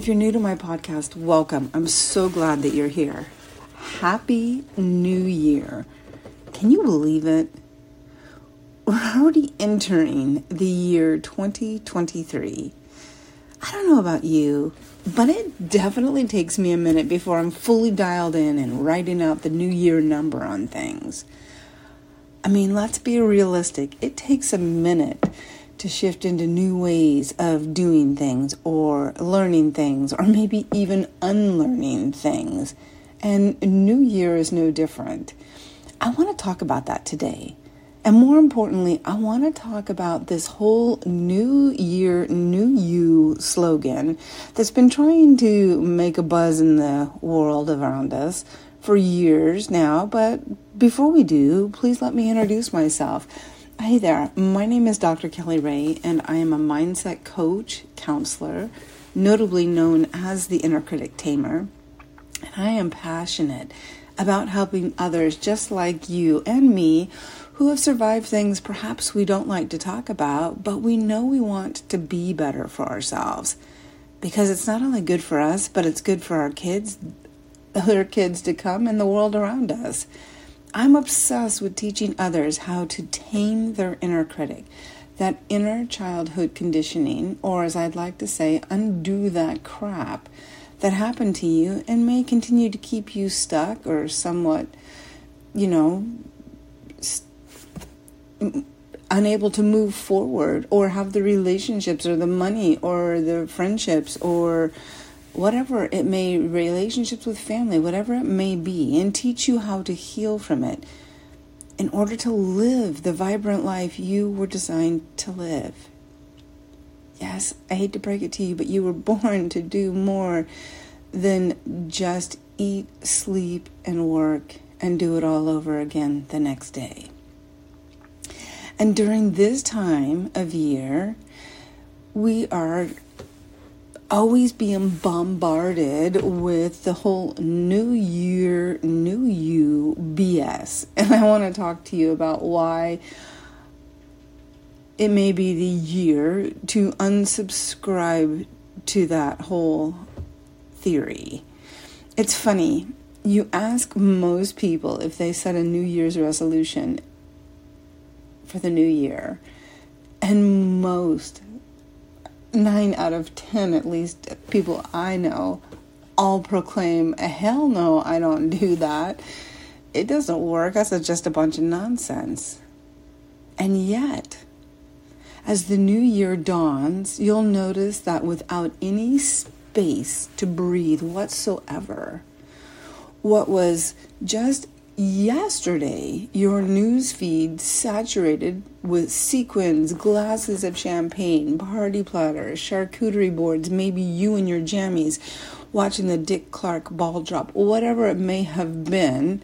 if you're new to my podcast, welcome. I'm so glad that you're here. Happy New Year. Can you believe it? We're already entering the year 2023. I don't know about you, but it definitely takes me a minute before I'm fully dialed in and writing out the new year number on things. I mean, let's be realistic. It takes a minute to shift into new ways of doing things or learning things or maybe even unlearning things. And New Year is no different. I want to talk about that today. And more importantly, I want to talk about this whole New Year, New You slogan that's been trying to make a buzz in the world around us for years now. But before we do, please let me introduce myself. Hey there, my name is Dr. Kelly Ray, and I am a mindset coach, counselor, notably known as the inner critic tamer. And I am passionate about helping others just like you and me who have survived things perhaps we don't like to talk about, but we know we want to be better for ourselves. Because it's not only good for us, but it's good for our kids, other kids to come, and the world around us. I'm obsessed with teaching others how to tame their inner critic, that inner childhood conditioning, or as I'd like to say, undo that crap that happened to you and may continue to keep you stuck or somewhat, you know, unable to move forward or have the relationships or the money or the friendships or whatever it may relationships with family whatever it may be and teach you how to heal from it. In order to live the vibrant life you were designed to live. Yes i hate to break it to you but you were born to do more than just eat sleep and work and do it all over again the next day. And during this time of year, we are always being bombarded with the whole new year, new you BS. And I want to talk to you about why it may be the year to unsubscribe to that whole theory. It's funny. You ask most people if they set a New Year's resolution, for the new year. And most, nine out of ten at least, people I know all proclaim, hell no, I don't do that. It doesn't work. That's just a bunch of nonsense. And yet, as the new year dawns, you'll notice that without any space to breathe whatsoever, what was just yesterday your news feed saturated with sequins, glasses of champagne, party platters, charcuterie boards, maybe you and your jammies watching the Dick Clark ball drop, whatever it may have been,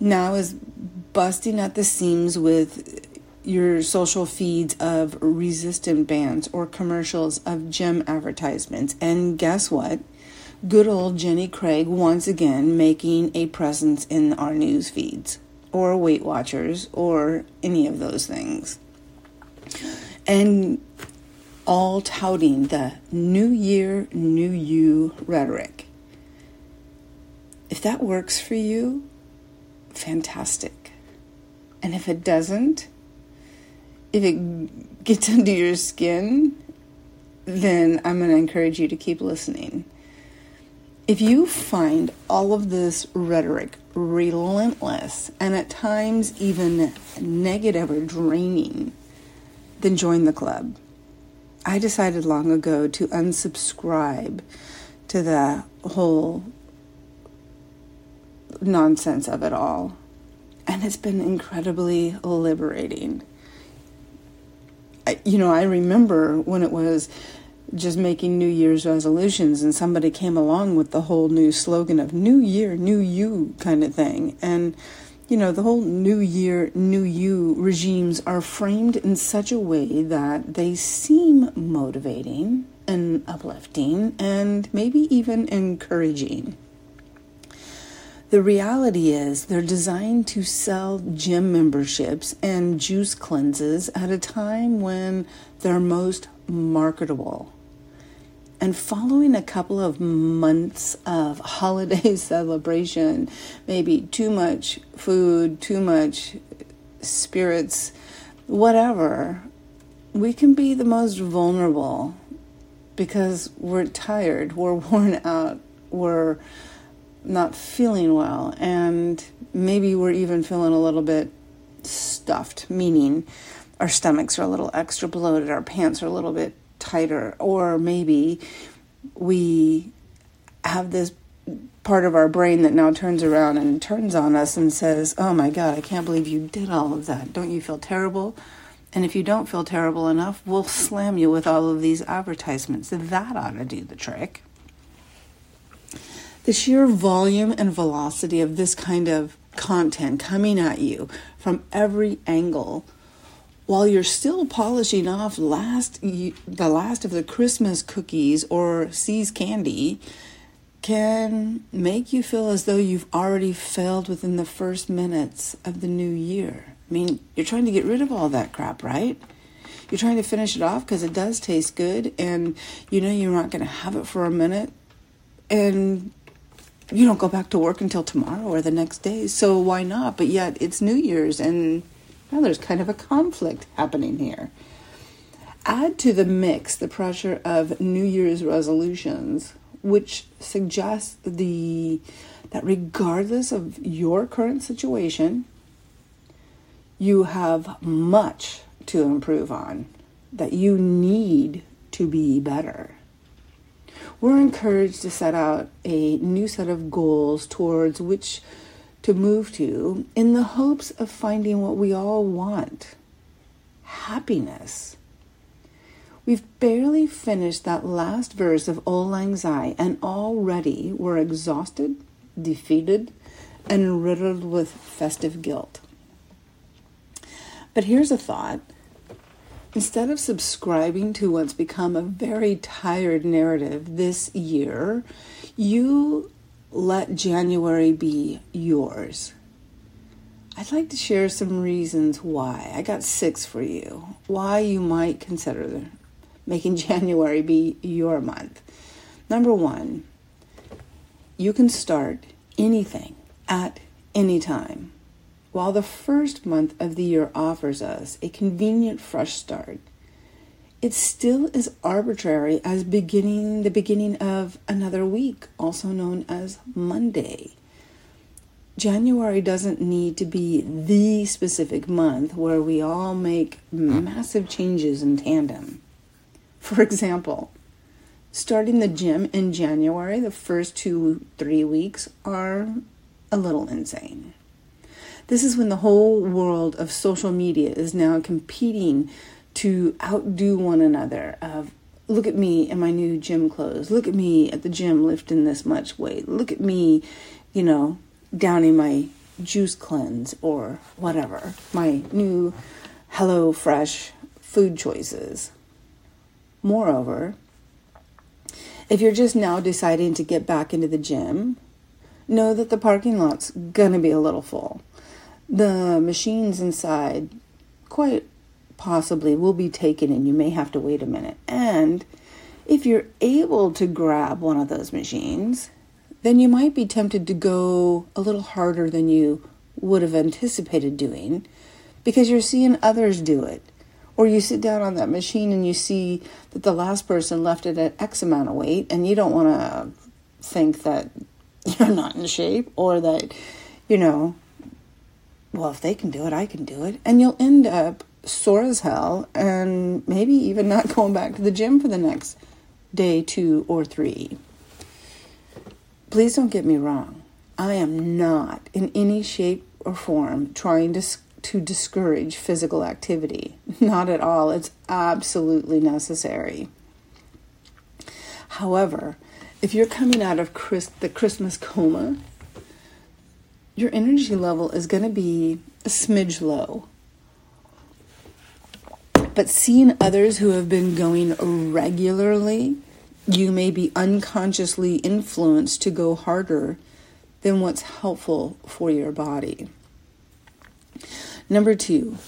now is busting at the seams with your social feeds of resistant bands or commercials of gym advertisements. And guess what? Good old Jenny Craig once again making a presence in our news feeds or Weight Watchers or any of those things. And all touting the New Year, New You rhetoric. If that works for you, fantastic. And if it doesn't, if it gets under your skin, then I'm going to encourage you to keep listening if you find all of this rhetoric relentless and at times even negative or draining, then join the club. I decided long ago to unsubscribe to the whole nonsense of it all. And it's been incredibly liberating. I, you know, I remember when it was just making New Year's resolutions, and somebody came along with the whole new slogan of New Year, New You kind of thing. And, you know, the whole New Year, New You regimes are framed in such a way that they seem motivating and uplifting and maybe even encouraging. The reality is, they're designed to sell gym memberships and juice cleanses at a time when they're most marketable And following a couple of months of holiday celebration, maybe too much food, too much spirits, whatever, we can be the most vulnerable because we're tired, we're worn out, we're not feeling well, and maybe we're even feeling a little bit stuffed, meaning our stomachs are a little extra bloated, our pants are a little bit tighter, or maybe we have this part of our brain that now turns around and turns on us and says, Oh my God, I can't believe you did all of that. Don't you feel terrible? And if you don't feel terrible enough, we'll slam you with all of these advertisements. That ought to do the trick. The sheer volume and velocity of this kind of content coming at you from every angle while you're still polishing off last the last of the Christmas cookies or See's candy can make you feel as though you've already failed within the first minutes of the new year. I mean, you're trying to get rid of all that crap, right? You're trying to finish it off because it does taste good and you know you're not going to have it for a minute and you don't go back to work until tomorrow or the next day. So why not? But yet it's New Year's and now there's kind of a conflict happening here. Add to the mix the pressure of New Year's resolutions, which suggests the that regardless of your current situation, you have much to improve on, that you need to be better. We're encouraged to set out a new set of goals towards which to move to in the hopes of finding what we all want happiness. We've barely finished that last verse of Auld Lang Syne, and already we're exhausted, defeated, and riddled with festive guilt. But here's a thought. Instead of subscribing to what's become a very tired narrative this year, you let January be yours. I'd like to share some reasons why. I got six for you. Why you might consider making January be your month. Number one, you can start anything at any time. While the first month of the year offers us a convenient fresh start, it still is arbitrary as beginning the beginning of another week, also known as Monday. January doesn't need to be the specific month where we all make massive changes in tandem. For example, starting the gym in January, the first two, three weeks are a little insane. This is when the whole world of social media is now competing to outdo one another of look at me in my new gym clothes. Look at me at the gym lifting this much weight. Look at me you know downing my juice cleanse or whatever. My new HelloFresh food choices. Moreover if you're just now deciding to get back into the gym know that the parking lot's gonna be a little full. The machines inside quite possibly will be taken and you may have to wait a minute. And if you're able to grab one of those machines, then you might be tempted to go a little harder than you would have anticipated doing because you're seeing others do it. Or you sit down on that machine and you see that the last person left it at X amount of weight, and you don't want to think that you're not in shape or that, you know, well, if they can do it, I can do it. And you'll end up sore as hell and maybe even not going back to the gym for the next day, two, or three. Please don't get me wrong. I am not in any shape or form trying to, to discourage physical activity. Not at all. It's absolutely necessary. However, if you're coming out of Chris, the Christmas coma, your energy level is going to be a smidge low. But seeing others who have been going regularly, you may be unconsciously influenced to go harder than what's helpful for your body. Number two,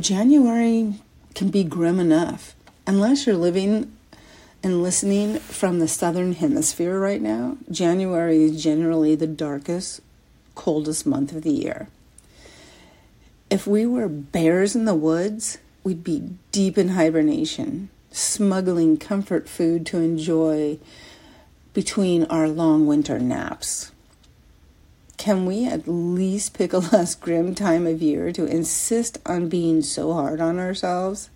January can be grim enough unless you're living and listening from the southern hemisphere right now, January is generally the darkest, coldest month of the year. If we were bears in the woods, we'd be deep in hibernation, smuggling comfort food to enjoy between our long winter naps. Can we at least pick a less grim time of year to insist on being so hard on ourselves?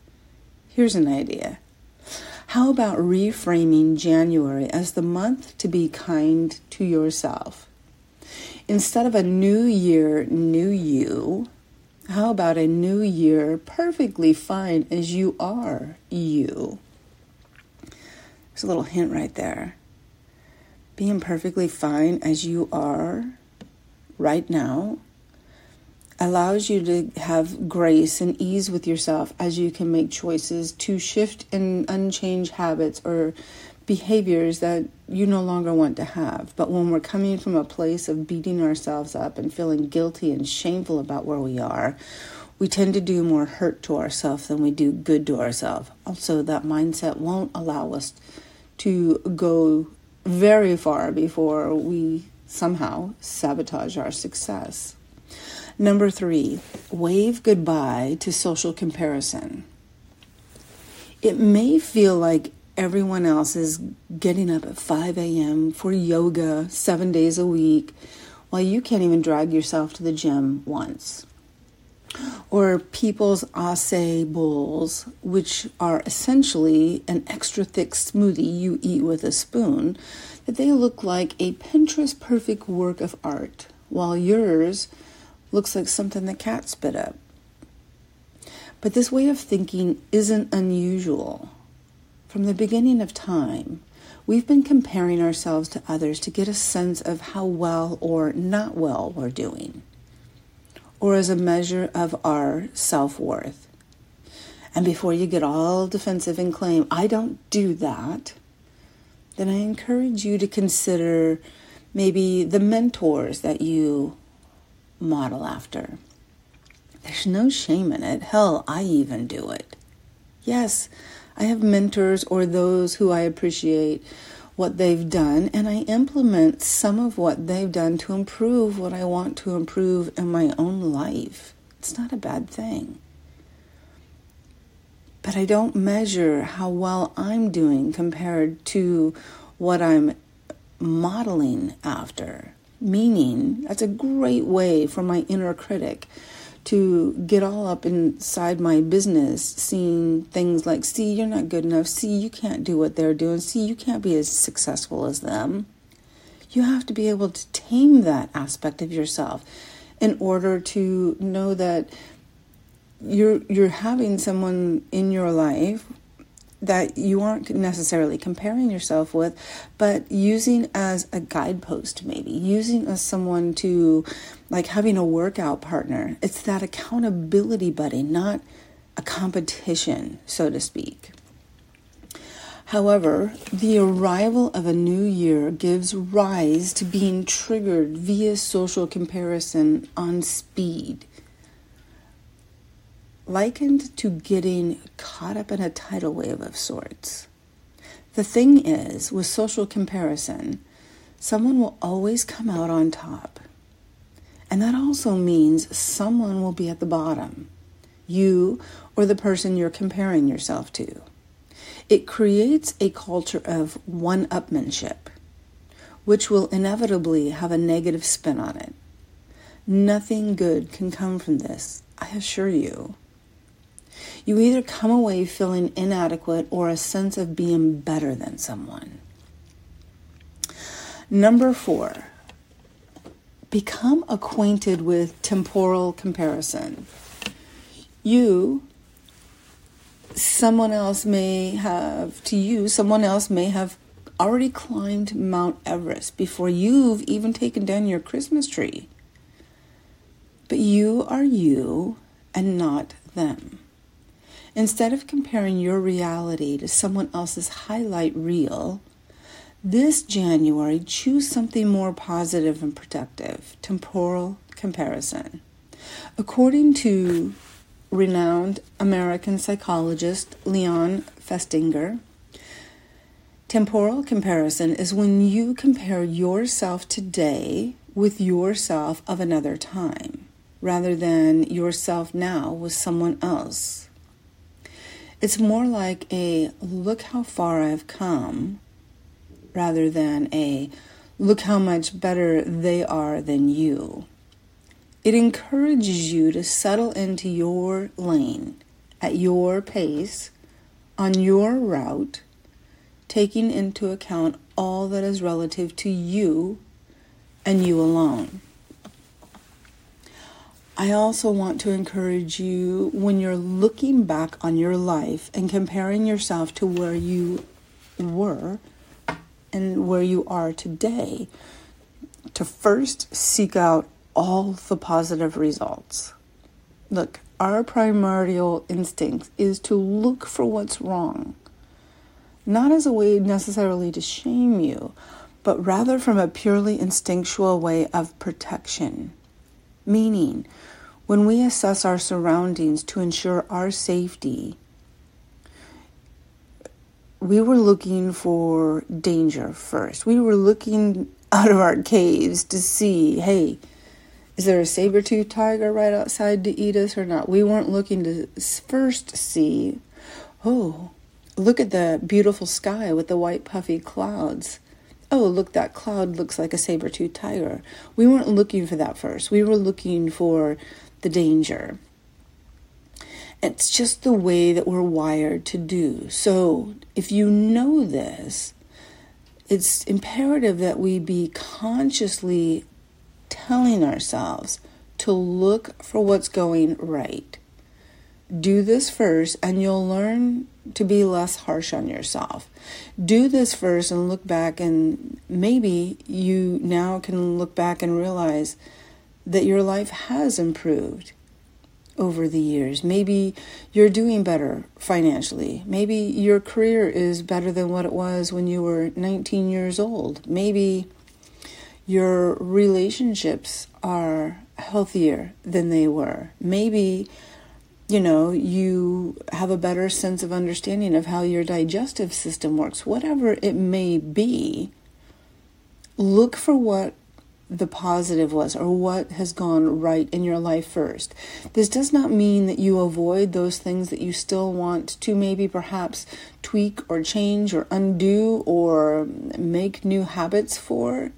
Here's an idea. How about reframing January as the month to be kind to yourself? Instead of a new year, new you, how about a new year perfectly fine as you are, you? There's a little hint right there. Being perfectly fine as you are right now allows you to have grace and ease with yourself as you can make choices to shift and unchange habits or behaviors that you no longer want to have. But when we're coming from a place of beating ourselves up and feeling guilty and shameful about where we are, we tend to do more hurt to ourselves than we do good to ourselves. Also, that mindset won't allow us to go very far before we somehow sabotage our success. Number three, wave goodbye to social comparison. It may feel like everyone else is getting up at 5 a.m. for yoga seven days a week while you can't even drag yourself to the gym once. Or people's acai bowls, which are essentially an extra thick smoothie you eat with a spoon, that they look like a Pinterest perfect work of art, while yours looks like something the cat spit up. But this way of thinking isn't unusual. From the beginning of time, we've been comparing ourselves to others to get a sense of how well or not well we're doing, or as a measure of our self worth. And before you get all defensive and claim, I don't do that, then I encourage you to consider maybe the mentors that you model after. There's no shame in it. Hell, I even do it. Yes, I have mentors or those who I appreciate what they've done, and I implement some of what they've done to improve what I want to improve in my own life. It's not a bad thing. But I don't measure how well I'm doing compared to what I'm modeling after. Meaning, that's a great way for my inner critic to get all up inside my business, seeing things like, see, you're not good enough. See, you can't do what they're doing. See, you can't be as successful as them. You have to be able to tame that aspect of yourself in order to know that you're you're having someone in your life that you aren't necessarily comparing yourself with, but using as a guidepost, maybe using as someone to like having a workout partner. It's that accountability buddy, not a competition, so to speak. However, the arrival of a new year gives rise to being triggered via social comparison on speed likened to getting caught up in a tidal wave of sorts. The thing is, with social comparison, someone will always come out on top. And that also means someone will be at the bottom, you or the person you're comparing yourself to. It creates a culture of one upmanship, which will inevitably have a negative spin on it. Nothing good can come from this, I assure you. You either come away feeling inadequate or a sense of being better than someone. Number four, become acquainted with temporal comparison. You, someone else may have, to you, someone else may have already climbed Mount Everest before you've even taken down your Christmas tree. But you are you and not them. Instead of comparing your reality to someone else's highlight reel, this January, choose something more positive and productive temporal comparison. According to renowned American psychologist Leon Festinger, Temporal comparison is when you compare yourself today with yourself of another time rather than yourself now with someone else. It's more like a look how far I've come rather than a look how much better they are than you. It encourages you to settle into your lane at your pace on your route, taking into account all that is relative to you and you alone. I also want to encourage you when you're looking back on your life and comparing yourself to where you were and where you are today to first seek out all the positive results. Look, our primordial instinct is to look for what's wrong, not as a way necessarily to shame you, but rather from a purely instinctual way of protection. Meaning, when we assess our surroundings to ensure our safety, we were looking for danger first. We were looking out of our caves to see, hey, is there a saber-toothed tiger right outside to eat us or not? We weren't looking to first see, oh, look at the beautiful sky with the white puffy clouds oh, look, that cloud looks like a saber toothed tiger. We weren't looking for that first. We were looking for the danger. It's just the way that we're wired to do. So if you know this, it's imperative that we be consciously telling ourselves to look for what's going right. Do this first, and you'll learn to be less harsh on yourself. Do this first and look back, and maybe you now can look back and realize that your life has improved over the years. Maybe you're doing better financially. Maybe your career is better than what it was when you were 19 years old. Maybe your relationships are healthier than they were. Maybe you know, you have a better sense of understanding of how your digestive system works, whatever it may be, look for what the positive was or what has gone right in your life first. This does not mean that you avoid those things that you still want to maybe perhaps tweak or change or undo or make new habits for.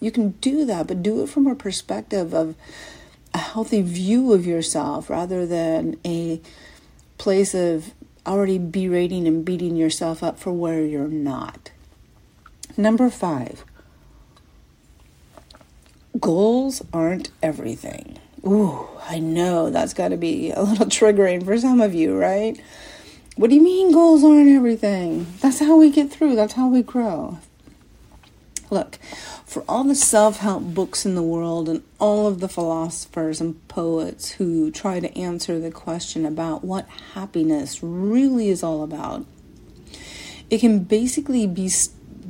You can do that, but do it from a perspective of a healthy view of yourself rather than a place of already berating and beating yourself up for where you're not. Number five, goals aren't everything. Ooh, I know that's got to be a little triggering for some of you, right? What do you mean goals aren't everything? That's how we get through, that's how we grow. Look, for all the self help books in the world and all of the philosophers and poets who try to answer the question about what happiness really is all about, it can basically be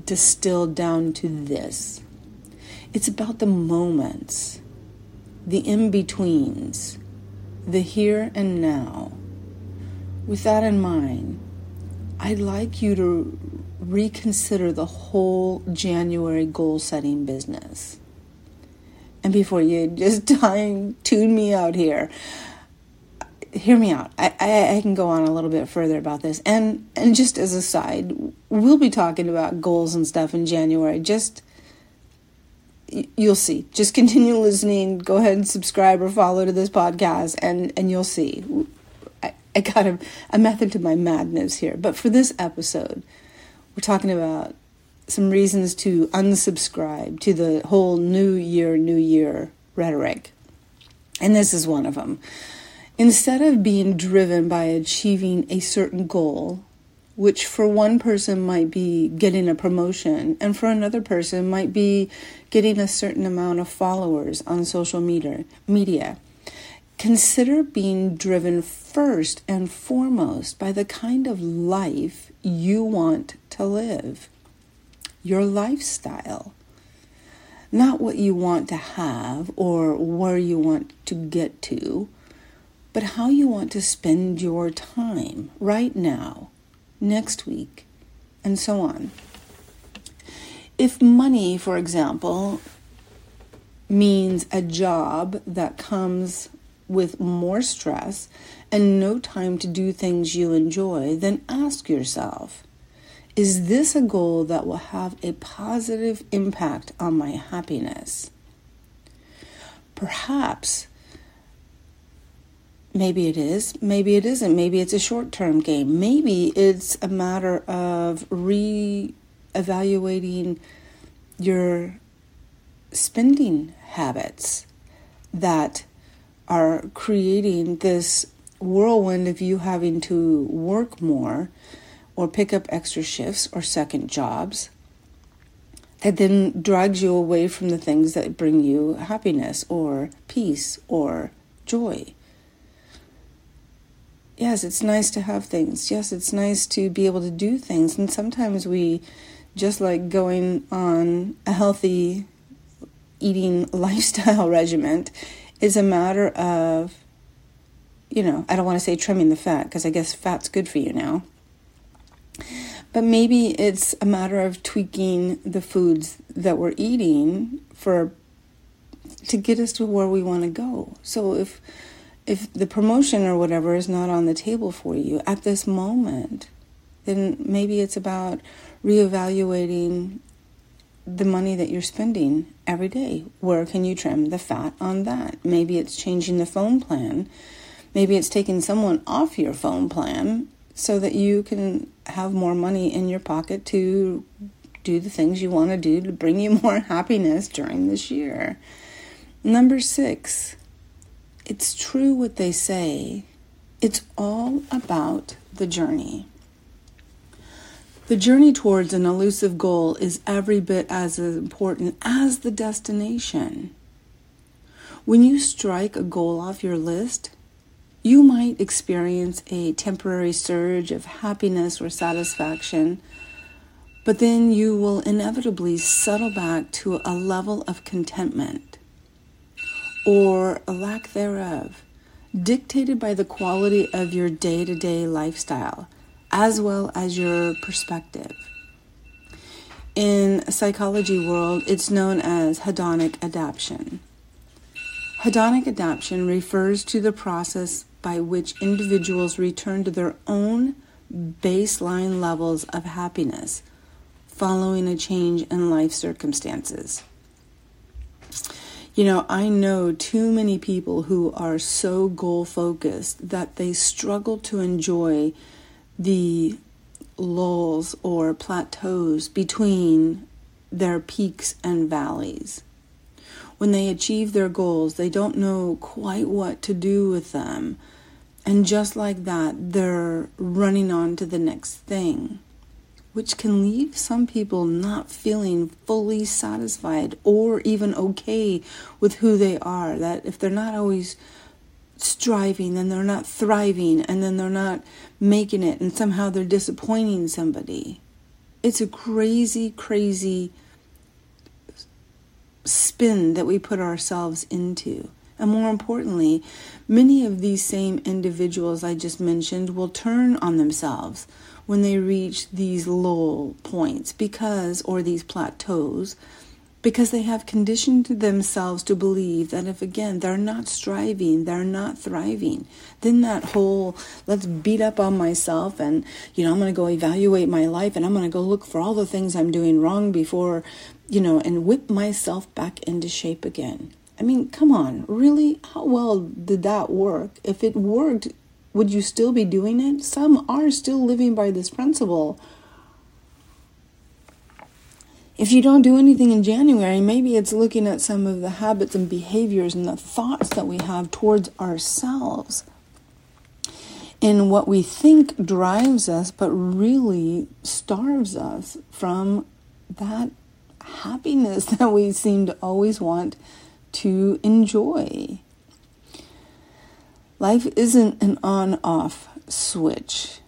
distilled down to this it's about the moments, the in betweens, the here and now. With that in mind, I'd like you to reconsider the whole January goal setting business. And before you just time tune me out here, hear me out. I, I, I, can go on a little bit further about this. And and just as a side, we'll be talking about goals and stuff in January. Just you'll see. Just continue listening. Go ahead and subscribe or follow to this podcast, and and you'll see. I, I got a, a method to my madness here. But for this episode, we're talking about some reasons to unsubscribe to the whole New Year, New Year rhetoric. And this is one of them. Instead of being driven by achieving a certain goal, which for one person might be getting a promotion, and for another person might be getting a certain amount of followers on social media. media. Consider being driven first and foremost by the kind of life you want to live, your lifestyle. Not what you want to have or where you want to get to, but how you want to spend your time right now, next week, and so on. If money, for example, means a job that comes with more stress and no time to do things you enjoy, then ask yourself is this a goal that will have a positive impact on my happiness? Perhaps maybe it is, maybe it isn't, maybe it's a short term game, maybe it's a matter of re evaluating your spending habits that are creating this whirlwind of you having to work more or pick up extra shifts or second jobs that then drags you away from the things that bring you happiness or peace or joy. Yes, it's nice to have things. Yes, it's nice to be able to do things. And sometimes we just like going on a healthy eating lifestyle regiment is a matter of, you know, I don't want to say trimming the fat because I guess fat's good for you now. But maybe it's a matter of tweaking the foods that we're eating for to get us to where we want to go. So if if the promotion or whatever is not on the table for you at this moment, then maybe it's about reevaluating the money that you're spending every day. Where can you trim the fat on that? Maybe it's changing the phone plan. Maybe it's taking someone off your phone plan so that you can have more money in your pocket to do the things you want to do to bring you more happiness during this year. Number six, it's true what they say. It's all about the journey. The journey towards an elusive goal is every bit as important as the destination. When you strike a goal off your list, you might experience a temporary surge of happiness or satisfaction, but then you will inevitably settle back to a level of contentment or a lack thereof, dictated by the quality of your day to day lifestyle as well as your perspective. In psychology world, it's known as hedonic adaptation. Hedonic adaptation refers to the process by which individuals return to their own baseline levels of happiness following a change in life circumstances. You know, I know too many people who are so goal focused that they struggle to enjoy the lulls or plateaus between their peaks and valleys. When they achieve their goals, they don't know quite what to do with them. And just like that, they're running on to the next thing, which can leave some people not feeling fully satisfied or even okay with who they are. That if they're not always striving and they're not thriving and then they're not making it and somehow they're disappointing somebody. It's a crazy, crazy spin that we put ourselves into. And more importantly, many of these same individuals I just mentioned will turn on themselves when they reach these low points because, or these plateaus, because they have conditioned themselves to believe that if again they're not striving, they're not thriving, then that whole let's beat up on myself and you know I'm going to go evaluate my life and I'm going to go look for all the things I'm doing wrong before you know and whip myself back into shape again. I mean, come on, really? How well did that work? If it worked, would you still be doing it? Some are still living by this principle if you don't do anything in January, maybe it's looking at some of the habits and behaviors and the thoughts that we have towards ourselves and what we think drives us, but really starves us from that happiness that we seem to always want to enjoy. Life isn't an on off switch,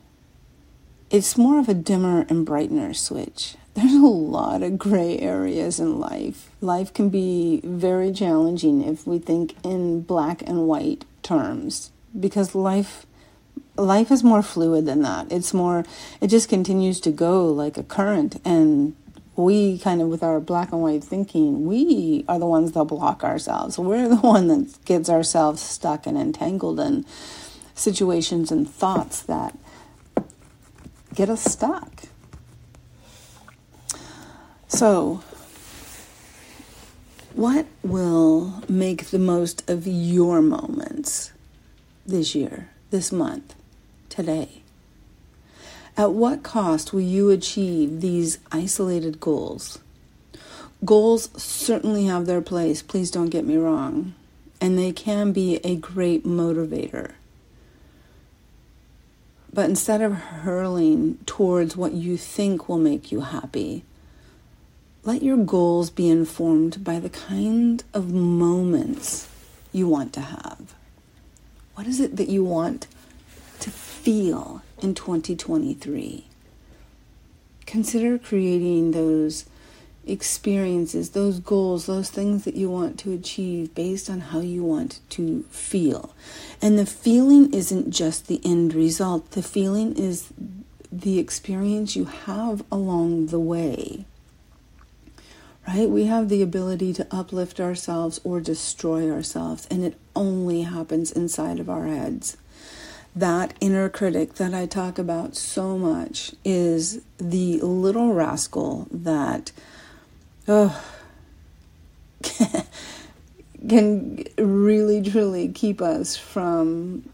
it's more of a dimmer and brightener switch there's a lot of gray areas in life. Life can be very challenging if we think in black and white terms because life life is more fluid than that. It's more it just continues to go like a current and we kind of with our black and white thinking, we are the ones that block ourselves. We're the one that gets ourselves stuck and entangled in situations and thoughts that get us stuck. So, what will make the most of your moments this year, this month, today? At what cost will you achieve these isolated goals? Goals certainly have their place, please don't get me wrong, and they can be a great motivator. But instead of hurling towards what you think will make you happy, let your goals be informed by the kind of moments you want to have. What is it that you want to feel in 2023? Consider creating those experiences, those goals, those things that you want to achieve based on how you want to feel. And the feeling isn't just the end result, the feeling is the experience you have along the way. Right? We have the ability to uplift ourselves or destroy ourselves, and it only happens inside of our heads. That inner critic that I talk about so much is the little rascal that oh, can really truly keep us from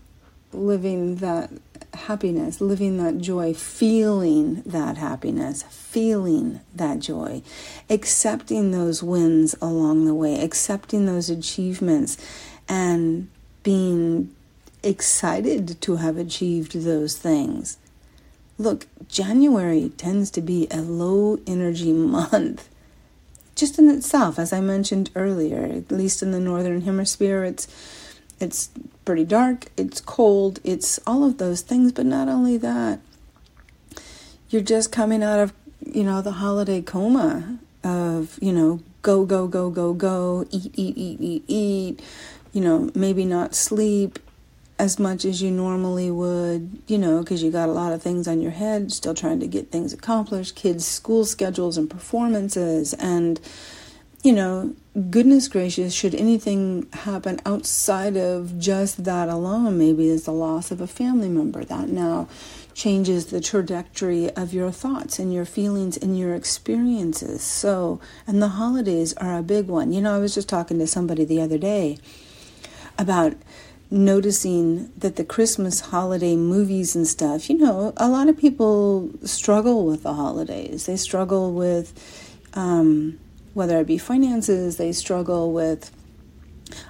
living that happiness, living that joy, feeling that happiness, feeling that joy, accepting those wins along the way, accepting those achievements, and being excited to have achieved those things. Look, January tends to be a low energy month just in itself, as I mentioned earlier, at least in the northern hemisphere, it's it's pretty dark, it's cold, it's all of those things, but not only that, you're just coming out of, you know, the holiday coma of, you know, go, go, go, go, go, eat, eat, eat, eat, eat, you know, maybe not sleep, as much as you normally would, you know, because you got a lot of things on your head, still trying to get things accomplished, kids' school schedules and performances. And, you know, goodness gracious, should anything happen outside of just that alone, maybe it's the loss of a family member, that now changes the trajectory of your thoughts and your feelings and your experiences. So, and the holidays are a big one. You know, I was just talking to somebody the other day about noticing that the Christmas holiday movies and stuff, you know, a lot of people struggle with the holidays. They struggle with um, whether it be finances, they struggle with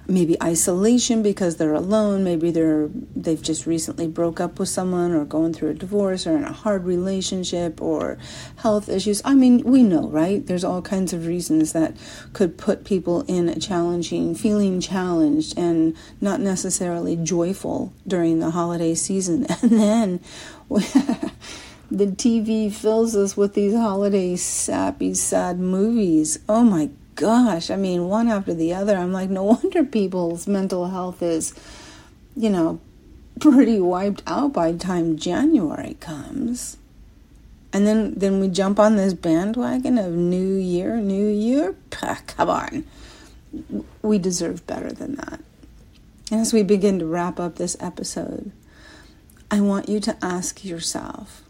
maybe isolation because they're alone maybe they're they've just recently broke up with someone or going through a divorce or in a hard relationship or health issues. I mean we know right? There's all kinds of reasons that could put people in a challenging feeling challenged and not necessarily joyful during the holiday season. And then the TV fills us with these holiday sappy sad movies. Oh my gosh, I mean, one after the other. I'm like, no wonder people's mental health is, you know, pretty wiped out by time January comes. And then, then we jump on this bandwagon of New Year, New Year. Pah, come on. We deserve better than that. And as we begin to wrap up this episode, I want you to ask yourself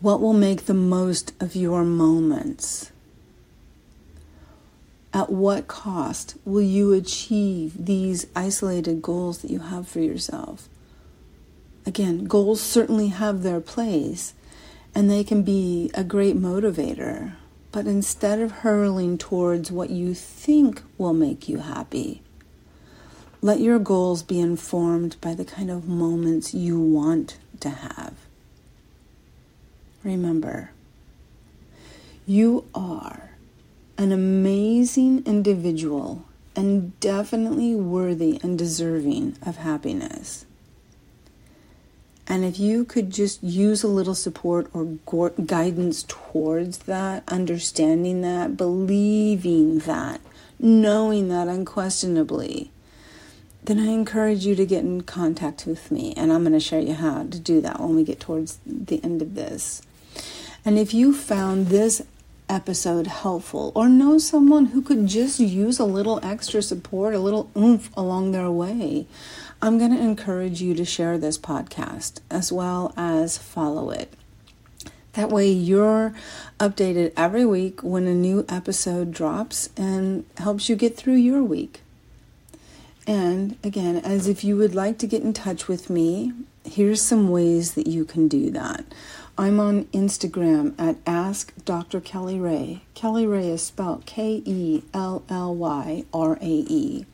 what will make the most of your moments? At what cost will you achieve these isolated goals that you have for yourself? Again, goals certainly have their place and they can be a great motivator. But instead of hurling towards what you think will make you happy, let your goals be informed by the kind of moments you want to have. Remember, you are an amazing individual and definitely worthy and deserving of happiness. And if you could just use a little support or guidance towards that, understanding that, believing that, knowing that unquestionably, then I encourage you to get in contact with me. And I'm going to show you how to do that when we get towards the end of this. And if you found this episode helpful or know someone who could just use a little extra support, a little oomph along their way, I'm going to encourage you to share this podcast as well as follow it. That way, you're updated every week when a new episode drops and helps you get through your week. And again, as if you would like to get in touch with me, here's some ways that you can do that. I'm on Instagram at Ask Dr. Kelly Rae. Kelly Rae is spelled K E L L Y R A E.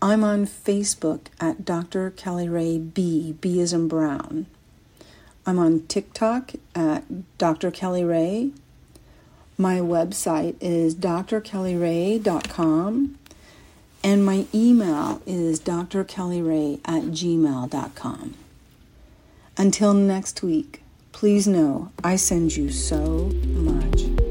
I'm on Facebook at Dr. Kelly Rae B. B is in Brown. I'm on TikTok at Dr. Kelly Rae. My website is drkellyrae.com. And my email is drkellyrae at gmail.com. Until next week, Please know I send you so much.